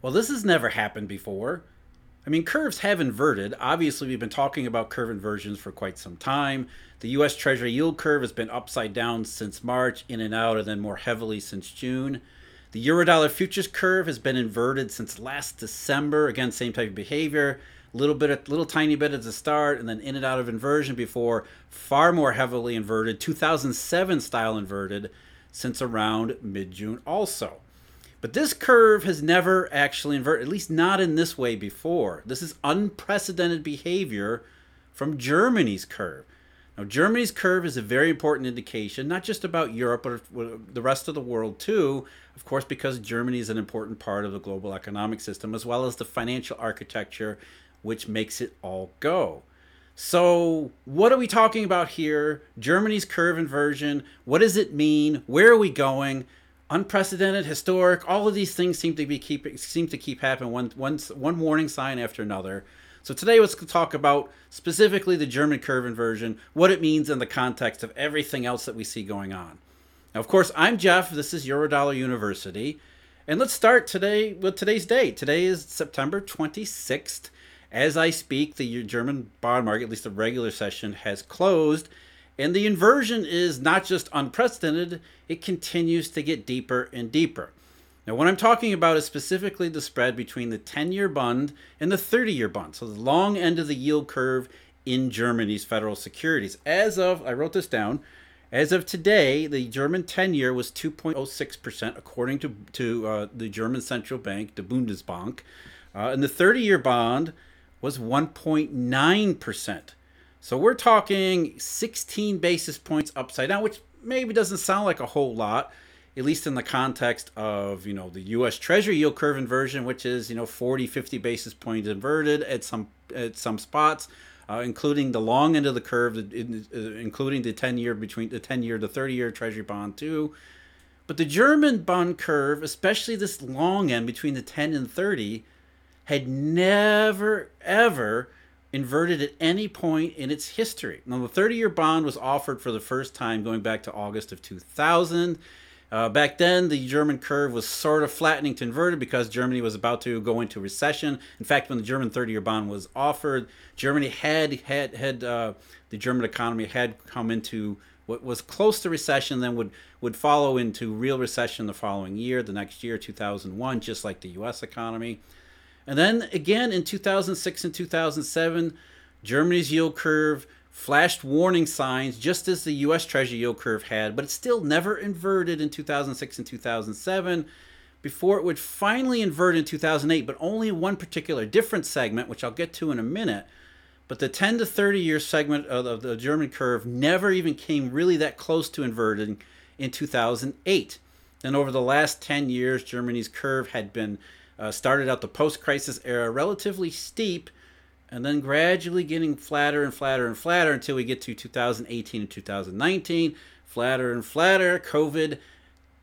Well, this has never happened before. I mean, curves have inverted. Obviously, we've been talking about curve inversions for quite some time. The US Treasury yield curve has been upside down since March, in and out, and then more heavily since June. The Eurodollar futures curve has been inverted since last December. Again, same type of behavior. Little bit, little tiny bit at the start, and then in and out of inversion before far more heavily inverted, 2007 style inverted, since around mid June also. But this curve has never actually inverted, at least not in this way before. This is unprecedented behavior from Germany's curve. Now, Germany's curve is a very important indication, not just about Europe, but the rest of the world too. Of course, because Germany is an important part of the global economic system, as well as the financial architecture, which makes it all go. So, what are we talking about here? Germany's curve inversion. What does it mean? Where are we going? Unprecedented, historic. All of these things seem to be keep seem to keep happening. One one one warning sign after another. So today let's talk about specifically the German curve inversion, what it means in the context of everything else that we see going on. Now, of course, I'm Jeff. This is Eurodollar University. And let's start today with today's date. Today is September 26th. As I speak, the German bond market, at least the regular session, has closed. And the inversion is not just unprecedented, it continues to get deeper and deeper. Now, what I'm talking about is specifically the spread between the 10 year bond and the 30 year bond. So, the long end of the yield curve in Germany's federal securities. As of, I wrote this down, as of today, the German 10 year was 2.06%, according to, to uh, the German central bank, the Bundesbank. Uh, and the 30 year bond was 1.9%. So we're talking 16 basis points upside down, which maybe doesn't sound like a whole lot, at least in the context of you know the U.S. Treasury yield curve inversion, which is you know 40, 50 basis points inverted at some at some spots, uh, including the long end of the curve, including the 10 year between the 10 year to 30 year Treasury bond too. But the German bond curve, especially this long end between the 10 and 30, had never ever inverted at any point in its history. Now, the 30 year bond was offered for the first time going back to August of 2000. Uh, back then, the German curve was sort of flattening to inverted because Germany was about to go into recession. In fact, when the German 30-year bond was offered, Germany had had had uh, the German economy had come into what was close to recession, then would would follow into real recession the following year, the next year, 2001, just like the U.S. economy. And then again in 2006 and 2007, Germany's yield curve flashed warning signs just as the US Treasury yield curve had, but it still never inverted in 2006 and 2007 before it would finally invert in 2008, but only one particular different segment, which I'll get to in a minute. But the 10 to 30 year segment of the German curve never even came really that close to inverting in 2008. And over the last 10 years, Germany's curve had been uh, started out the post crisis era relatively steep and then gradually getting flatter and flatter and flatter until we get to 2018 and 2019. Flatter and flatter. COVID,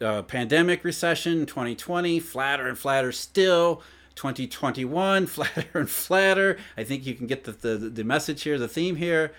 uh, pandemic recession 2020, flatter and flatter still. 2021, flatter and flatter. I think you can get the, the, the message here, the theme here,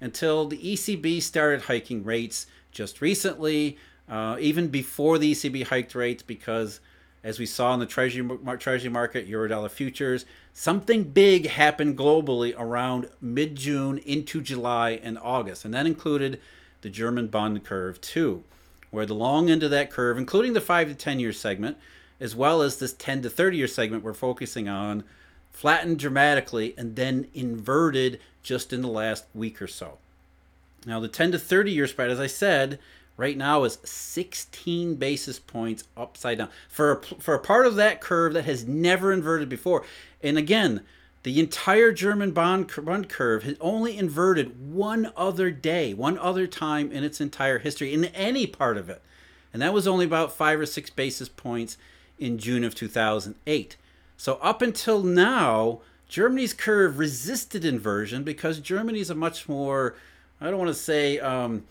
until the ECB started hiking rates just recently, uh, even before the ECB hiked rates, because as we saw in the treasury, treasury market, Eurodollar futures, something big happened globally around mid June into July and August. And that included the German bond curve, too, where the long end of that curve, including the 5 to 10 year segment, as well as this 10 to 30 year segment we're focusing on, flattened dramatically and then inverted just in the last week or so. Now, the 10 to 30 year spread, as I said, right now is 16 basis points upside down for a, for a part of that curve that has never inverted before. And again, the entire German bond, bond curve has only inverted one other day, one other time in its entire history, in any part of it. And that was only about five or six basis points in June of 2008. So up until now, Germany's curve resisted inversion because Germany is a much more, I don't want to say, um,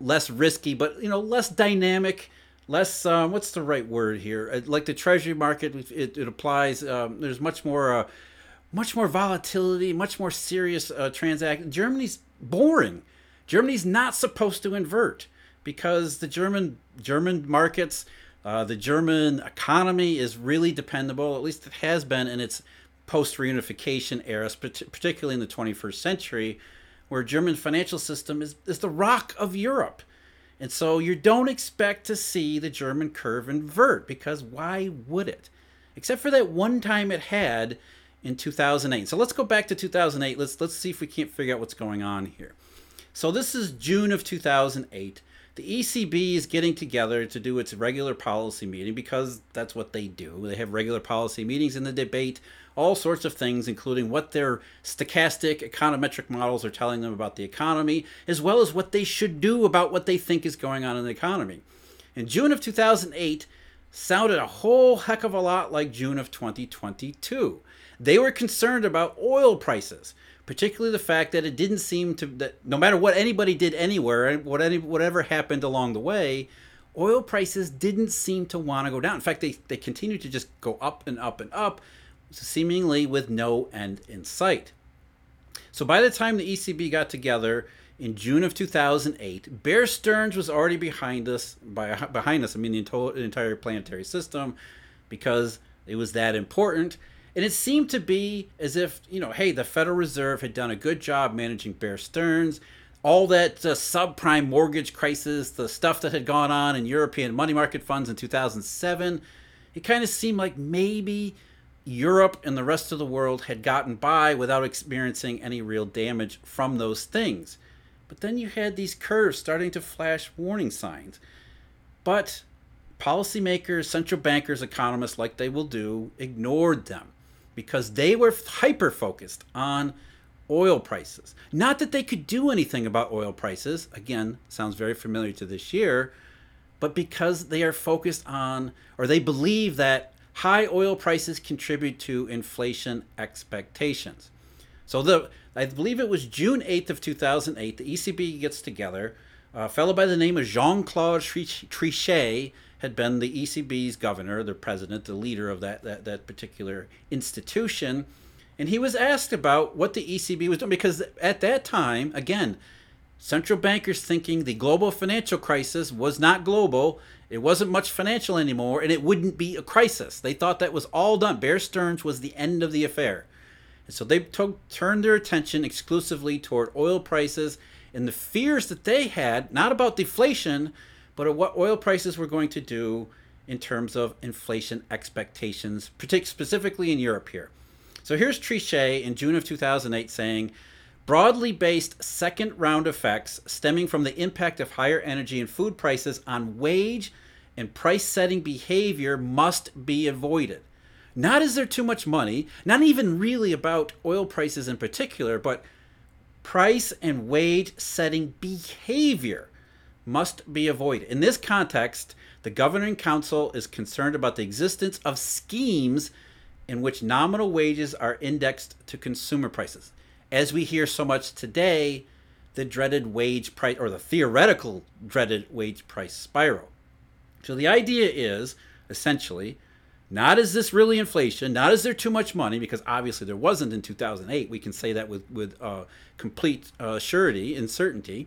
less risky, but you know, less dynamic, less um, what's the right word here? Uh, like the treasury market, it, it applies. Um, there's much more, uh, much more volatility, much more serious uh, transaction. Germany's boring. Germany's not supposed to invert because the German German markets Uh, the German economy is really dependable, at least it has been in its post reunification era, particularly in the 21st century, where German financial system is, is the rock of Europe. And so you don't expect to see the German curve invert because why would it? Except for that one time it had in 2008. So let's go back to 2008. Let's let's see if we can't figure out what's going on here. So this is June of 2008. The ECB is getting together to do its regular policy meeting because that's what they do. They have regular policy meetings and they debate all sorts of things, including what their stochastic econometric models are telling them about the economy, as well as what they should do about what they think is going on in the economy. In June of 2008, sounded a whole heck of a lot like June of 2022. They were concerned about oil prices, particularly the fact that it didn't seem to that no matter what anybody did anywhere, what any, whatever happened along the way, oil prices didn't seem to want to go down. In fact, they they continued to just go up and up and up, seemingly with no end in sight. So by the time the ECB got together in June of 2008, Bear Stearns was already behind us. By behind us, I mean the entire planetary system, because it was that important. And it seemed to be as if, you know, hey, the Federal Reserve had done a good job managing Bear Stearns. All that uh, subprime mortgage crisis, the stuff that had gone on in European money market funds in 2007, it kind of seemed like maybe Europe and the rest of the world had gotten by without experiencing any real damage from those things. But then you had these curves starting to flash warning signs. But policymakers, central bankers, economists, like they will do, ignored them because they were hyper focused on oil prices. Not that they could do anything about oil prices, again, sounds very familiar to this year, but because they are focused on, or they believe that high oil prices contribute to inflation expectations. So the I believe it was June 8th of 2008, the ECB gets together. A fellow by the name of Jean-Claude Trichet had been the ECB's governor, the president, the leader of that, that, that particular institution. And he was asked about what the ECB was doing because at that time, again, central bankers thinking the global financial crisis was not global, it wasn't much financial anymore, and it wouldn't be a crisis. They thought that was all done. Bear Stearns was the end of the affair. And so they turned their attention exclusively toward oil prices and the fears that they had, not about deflation, but what oil prices were going to do in terms of inflation expectations, specifically in Europe here. So here's Trichet in June of 2008 saying, broadly based second round effects stemming from the impact of higher energy and food prices on wage and price setting behavior must be avoided. Not is there too much money, not even really about oil prices in particular, but price and wage setting behavior must be avoided. In this context, the governing council is concerned about the existence of schemes in which nominal wages are indexed to consumer prices. As we hear so much today, the dreaded wage price or the theoretical dreaded wage price spiral. So the idea is essentially not is this really inflation, not is there too much money, because obviously there wasn't in 2008. We can say that with, with uh, complete uh, surety and certainty.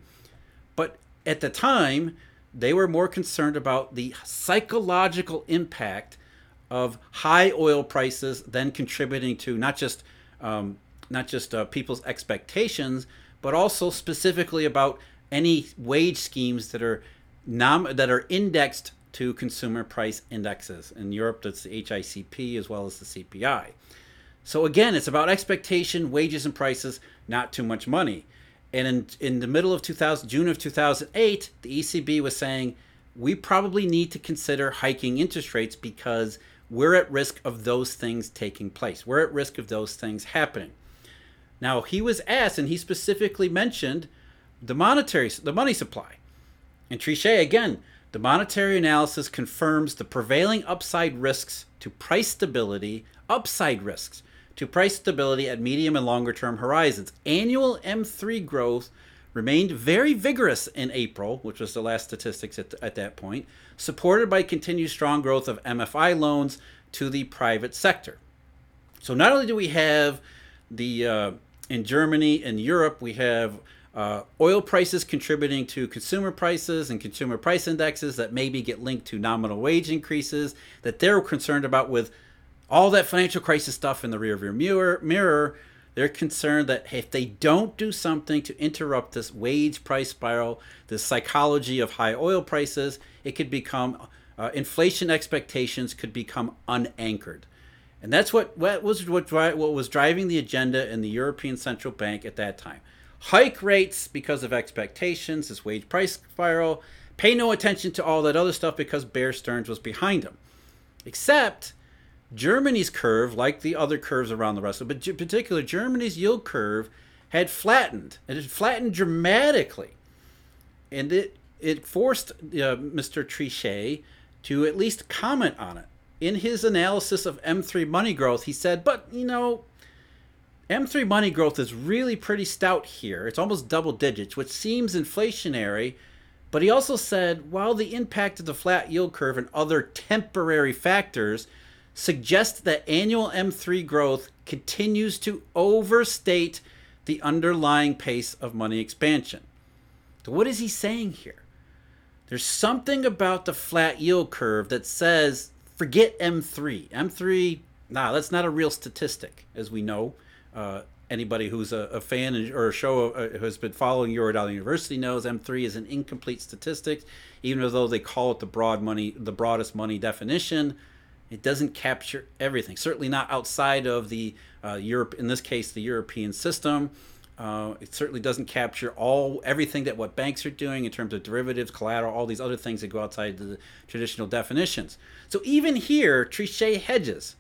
But at the time, they were more concerned about the psychological impact of high oil prices then contributing to not just um, not just uh, people's expectations, but also specifically about any wage schemes that are nom- that are indexed to consumer price indexes. In Europe, that's the HICP as well as the CPI. So again, it's about expectation, wages, and prices, not too much money. And in, in the middle of 2000, June of 2008, the ECB was saying we probably need to consider hiking interest rates because we're at risk of those things taking place. We're at risk of those things happening. Now, he was asked, and he specifically mentioned the monetary, the money supply. And Trichet, again, the monetary analysis confirms the prevailing upside risks to price stability, upside risks to price stability at medium and longer term horizons. Annual M3 growth remained very vigorous in April, which was the last statistics at, at that point, supported by continued strong growth of MFI loans to the private sector. So not only do we have the uh, in Germany and Europe, we have uh, oil prices contributing to consumer prices and consumer price indexes that maybe get linked to nominal wage increases that they're concerned about with all that financial crisis stuff in the rear rearview mirror, mirror they're concerned that if they don't do something to interrupt this wage price spiral, this psychology of high oil prices, it could become uh, inflation expectations could become unanchored. And that's what, what was what, what was driving the agenda in the European Central Bank at that time hike rates because of expectations, this wage price spiral, pay no attention to all that other stuff because Bear Stearns was behind them. Except Germany's curve, like the other curves around the rest of but in particular, Germany's yield curve had flattened. It had flattened dramatically. And it, it forced uh, Mr. Trichet to at least comment on it. In his analysis of M3 money growth, he said, but, you know, M3 money growth is really pretty stout here. It's almost double digits, which seems inflationary. But he also said while the impact of the flat yield curve and other temporary factors suggest that annual M3 growth continues to overstate the underlying pace of money expansion. So, what is he saying here? There's something about the flat yield curve that says forget M3. M3, nah, that's not a real statistic, as we know. Uh, anybody who's a, a, fan or a show uh, who has been following Eurodollar University knows M3 is an incomplete statistic, even though they call it the broad money, the broadest money definition. It doesn't capture everything. Certainly not outside of the uh, Europe, in this case, the European system. Uh, it certainly doesn't capture all everything that what banks are doing in terms of derivatives, collateral, all these other things that go outside the traditional definitions. So even here, Trichet hedges.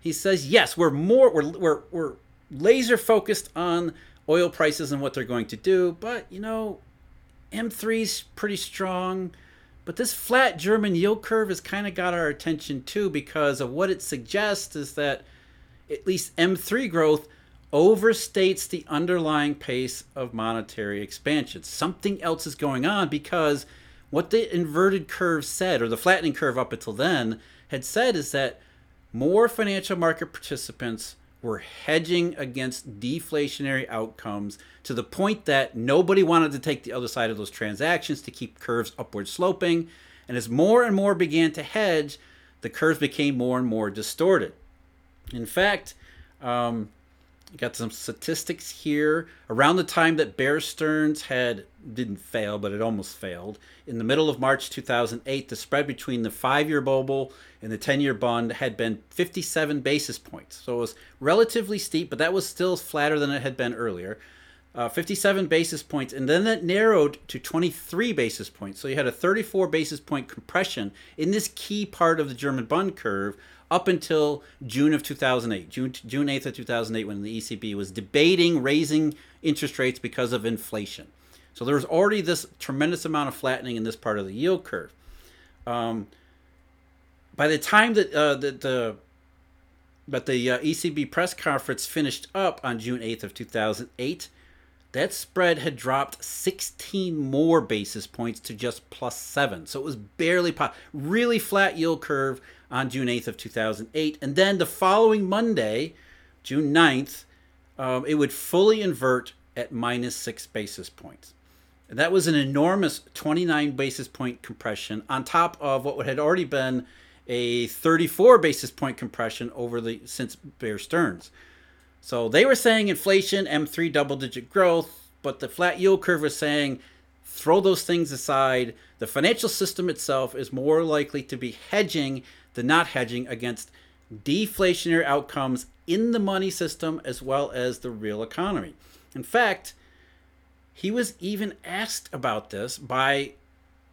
He says, yes, we're more, we're, we're, we're laser focused on oil prices and what they're going to do. But, you know, M3's pretty strong. But this flat German yield curve has kind of got our attention too because of what it suggests is that at least M3 growth overstates the underlying pace of monetary expansion. Something else is going on because what the inverted curve said, or the flattening curve up until then, had said is that more financial market participants were hedging against deflationary outcomes to the point that nobody wanted to take the other side of those transactions to keep curves upward sloping. And as more and more began to hedge, the curves became more and more distorted. In fact, um, got some statistics here. Around the time that Bear Stearns had didn't fail, but it almost failed. In the middle of March 2008, the spread between the five-year Bobl and the 10-year bond had been 57 basis points. So it was relatively steep, but that was still flatter than it had been earlier. Uh, 57 basis points, and then that narrowed to 23 basis points. So you had a 34 basis point compression in this key part of the German bond curve up until June of 2008, June, June 8th of 2008, when the ECB was debating raising interest rates because of inflation. So there was already this tremendous amount of flattening in this part of the yield curve. Um, by the time that uh, the, the but the uh, ECB press conference finished up on June 8th of 2008, that spread had dropped 16 more basis points to just plus 7. So it was barely pop, really flat yield curve on June 8th of 2008. And then the following Monday, June 9th, um, it would fully invert at minus 6 basis points. And that was an enormous 29 basis point compression on top of what had already been a 34 basis point compression over the since Bear Stearns. So they were saying inflation, M3 double digit growth, but the flat yield curve was saying throw those things aside. The financial system itself is more likely to be hedging than not hedging against deflationary outcomes in the money system as well as the real economy. In fact, he was even asked about this by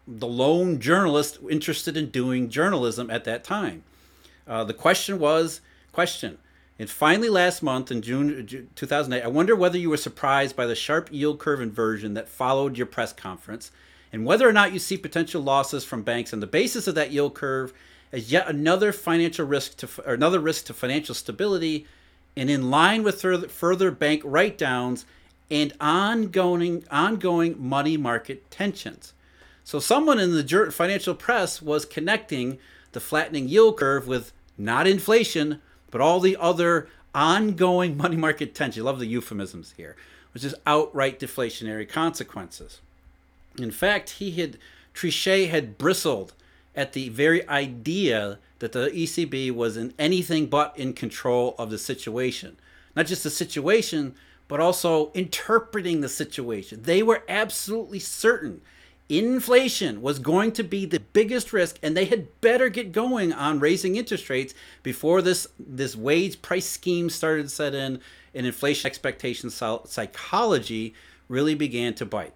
the lone journalist interested in doing journalism at that time. Uh, the question was question and finally, last month in June 2008, I wonder whether you were surprised by the sharp yield curve inversion that followed your press conference, and whether or not you see potential losses from banks on the basis of that yield curve as yet another financial risk to or another risk to financial stability, and in line with further, further bank write-downs and ongoing ongoing money market tensions. So, someone in the financial press was connecting the flattening yield curve with not inflation but all the other ongoing money market tension, I love the euphemisms here, which is outright deflationary consequences. In fact, he had Trichet had bristled at the very idea that the ECB was in anything but in control of the situation. Not just the situation, but also interpreting the situation. They were absolutely certain inflation was going to be the biggest risk and they had better get going on raising interest rates before this this wage price scheme started to set in and inflation expectation psychology really began to bite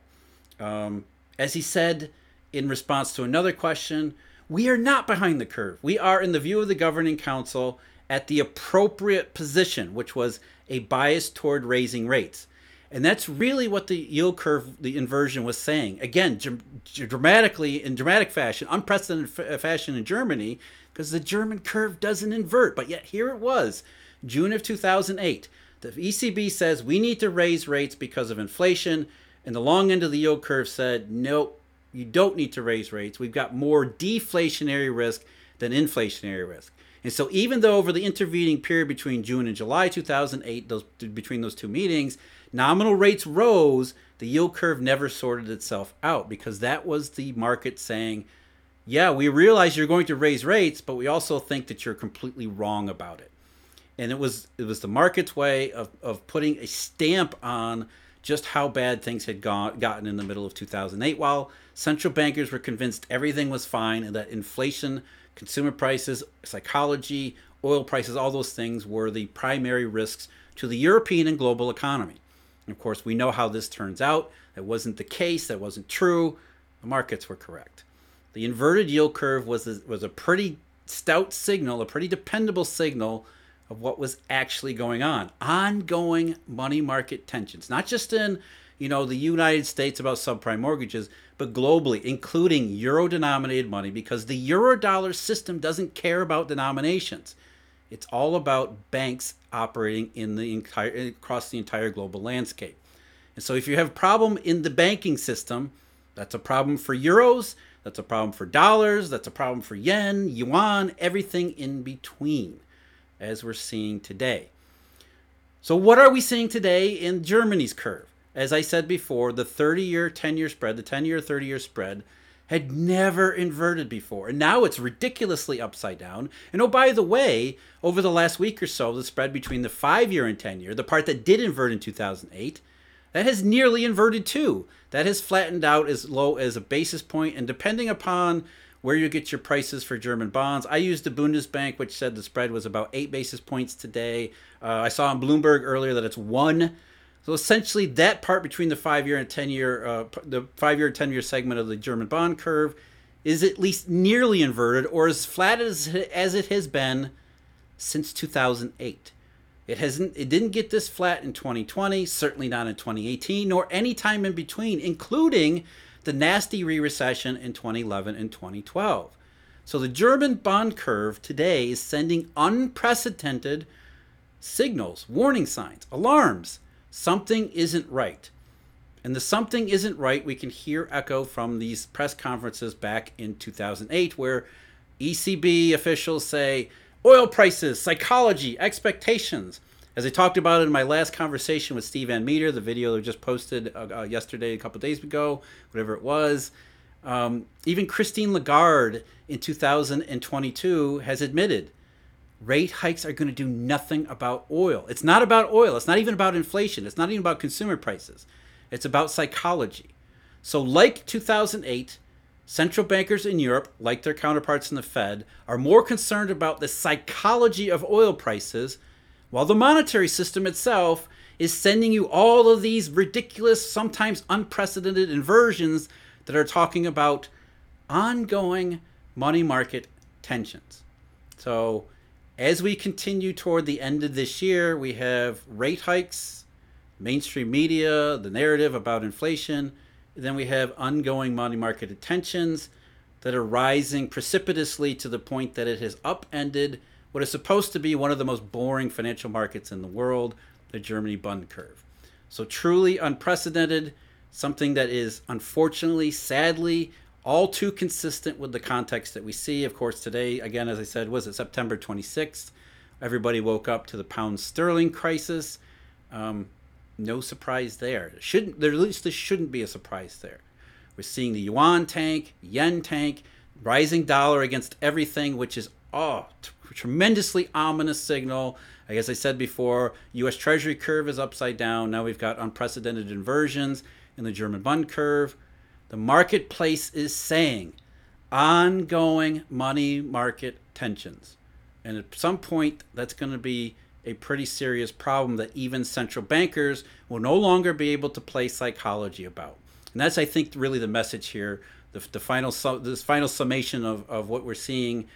um, as he said in response to another question we are not behind the curve we are in the view of the governing council at the appropriate position which was a bias toward raising rates and that's really what the yield curve, the inversion was saying. Again, dramatically, in dramatic fashion, unprecedented fashion in Germany, because the German curve doesn't invert. But yet here it was, June of 2008. The ECB says we need to raise rates because of inflation. And the long end of the yield curve said, nope, you don't need to raise rates. We've got more deflationary risk than inflationary risk. And so, even though over the intervening period between June and July 2008, those between those two meetings, Nominal rates rose, the yield curve never sorted itself out because that was the market saying, yeah, we realize you're going to raise rates, but we also think that you're completely wrong about it. And it was it was the market's way of, of putting a stamp on just how bad things had gone, gotten in the middle of 2008 while central bankers were convinced everything was fine and that inflation, consumer prices, psychology, oil prices, all those things were the primary risks to the European and global economy. And of course, we know how this turns out. That wasn't the case, that wasn't true. The markets were correct. The inverted yield curve was a, was a pretty stout signal, a pretty dependable signal of what was actually going on. Ongoing money market tensions, not just in you know the United States about subprime mortgages, but globally, including euro-denominated money, because the euro-dollar system doesn't care about denominations. It's all about banks operating in the entire across the entire global landscape. And so if you have a problem in the banking system, that's a problem for euros, that's a problem for dollars, that's a problem for yen, yuan, everything in between, as we're seeing today. So what are we seeing today in Germany's curve? As I said before, the 30-year, 10-year spread, the 10-year, 30-year spread had never inverted before. And now it's ridiculously upside down. And oh, by the way, over the last week or so, the spread between the five year and 10 year, the part that did invert in 2008, that has nearly inverted too. That has flattened out as low as a basis point, and depending upon where you get your prices for German bonds, I used the Bundesbank, which said the spread was about eight basis points today. Uh, I saw on Bloomberg earlier that it's one so essentially, that part between the five-year and ten-year, uh, the five-year and ten-year segment of the German bond curve, is at least nearly inverted, or as flat as as it has been since 2008. It hasn't. It didn't get this flat in 2020. Certainly not in 2018, nor any time in between, including the nasty re-recession in 2011 and 2012. So the German bond curve today is sending unprecedented signals, warning signs, alarms something isn't right. And the something isn't right we can hear echo from these press conferences back in 2008, where ECB officials say oil prices, psychology, expectations. As I talked about in my last conversation with Steve Van Metre, the video that just posted uh, uh, yesterday, a couple days ago, whatever it was, um, even Christine Lagarde in 2022 has admitted rate hikes are going to do nothing about oil. It's not about oil. It's not even about inflation. It's not even about consumer prices. It's about psychology. So, like 2008, central bankers in Europe, like their counterparts in the Fed, are more concerned about the psychology of oil prices, while the monetary system itself is sending you all of these ridiculous, sometimes unprecedented inversions that are talking about ongoing money market tensions. So, as we continue toward the end of this year, we have rate hikes, mainstream media, the narrative about inflation. Then we have ongoing money market tensions that are rising precipitously to the point that it has upended what is supposed to be one of the most boring financial markets in the world, the Germany Bund curve. So, truly unprecedented, something that is unfortunately, sadly, all too consistent with the context that we see. Of course, today, again, as I said, was it September 26th? Everybody woke up to the pound sterling crisis. Um, no surprise there. Shouldn't there at least this shouldn't be a surprise there. We're seeing the yuan tank, yen tank, rising dollar against everything, which is oh t- tremendously ominous signal. As I said before, U.S. Treasury curve is upside down. Now we've got unprecedented inversions in the German Bund curve. The marketplace is saying ongoing money market tensions. And at some point, that's going to be a pretty serious problem that even central bankers will no longer be able to play psychology about. And that's, I think, really the message here. The, the final this final summation of, of what we're seeing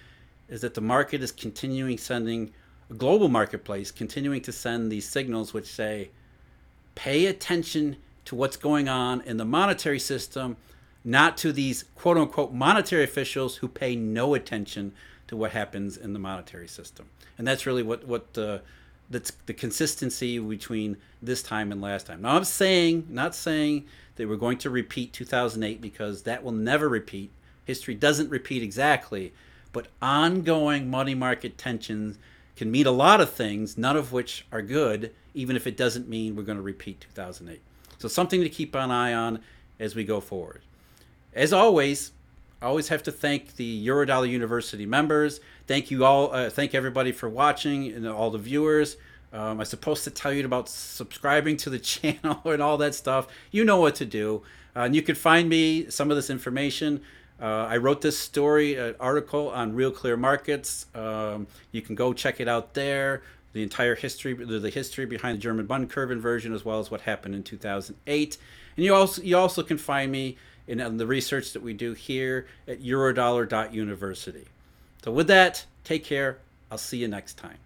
is that the market is continuing sending a global marketplace continuing to send these signals which say pay attention to what's going on in the monetary system not to these quote unquote monetary officials who pay no attention to what happens in the monetary system. And that's really what what the that's the consistency between this time and last time. Now I'm saying not saying that we're going to repeat 2008 because that will never repeat. History doesn't repeat exactly, but ongoing money market tensions can mean a lot of things, none of which are good, even if it doesn't mean we're going to repeat 2008. So something to keep an eye on as we go forward. As always, I always have to thank the Eurodollar University members. Thank you all. Uh, thank everybody for watching and all the viewers. Um, I'm supposed to tell you about subscribing to the channel and all that stuff. You know what to do. Uh, and you can find me some of this information. Uh, I wrote this story, uh, article on Real Clear Markets. Um, you can go check it out there. The entire history, the, the history behind the German Bund curve inversion, as well as what happened in 2008. And you also you also can find me in the research that we do here at eurodollar.university. So with that, take care. I'll see you next time.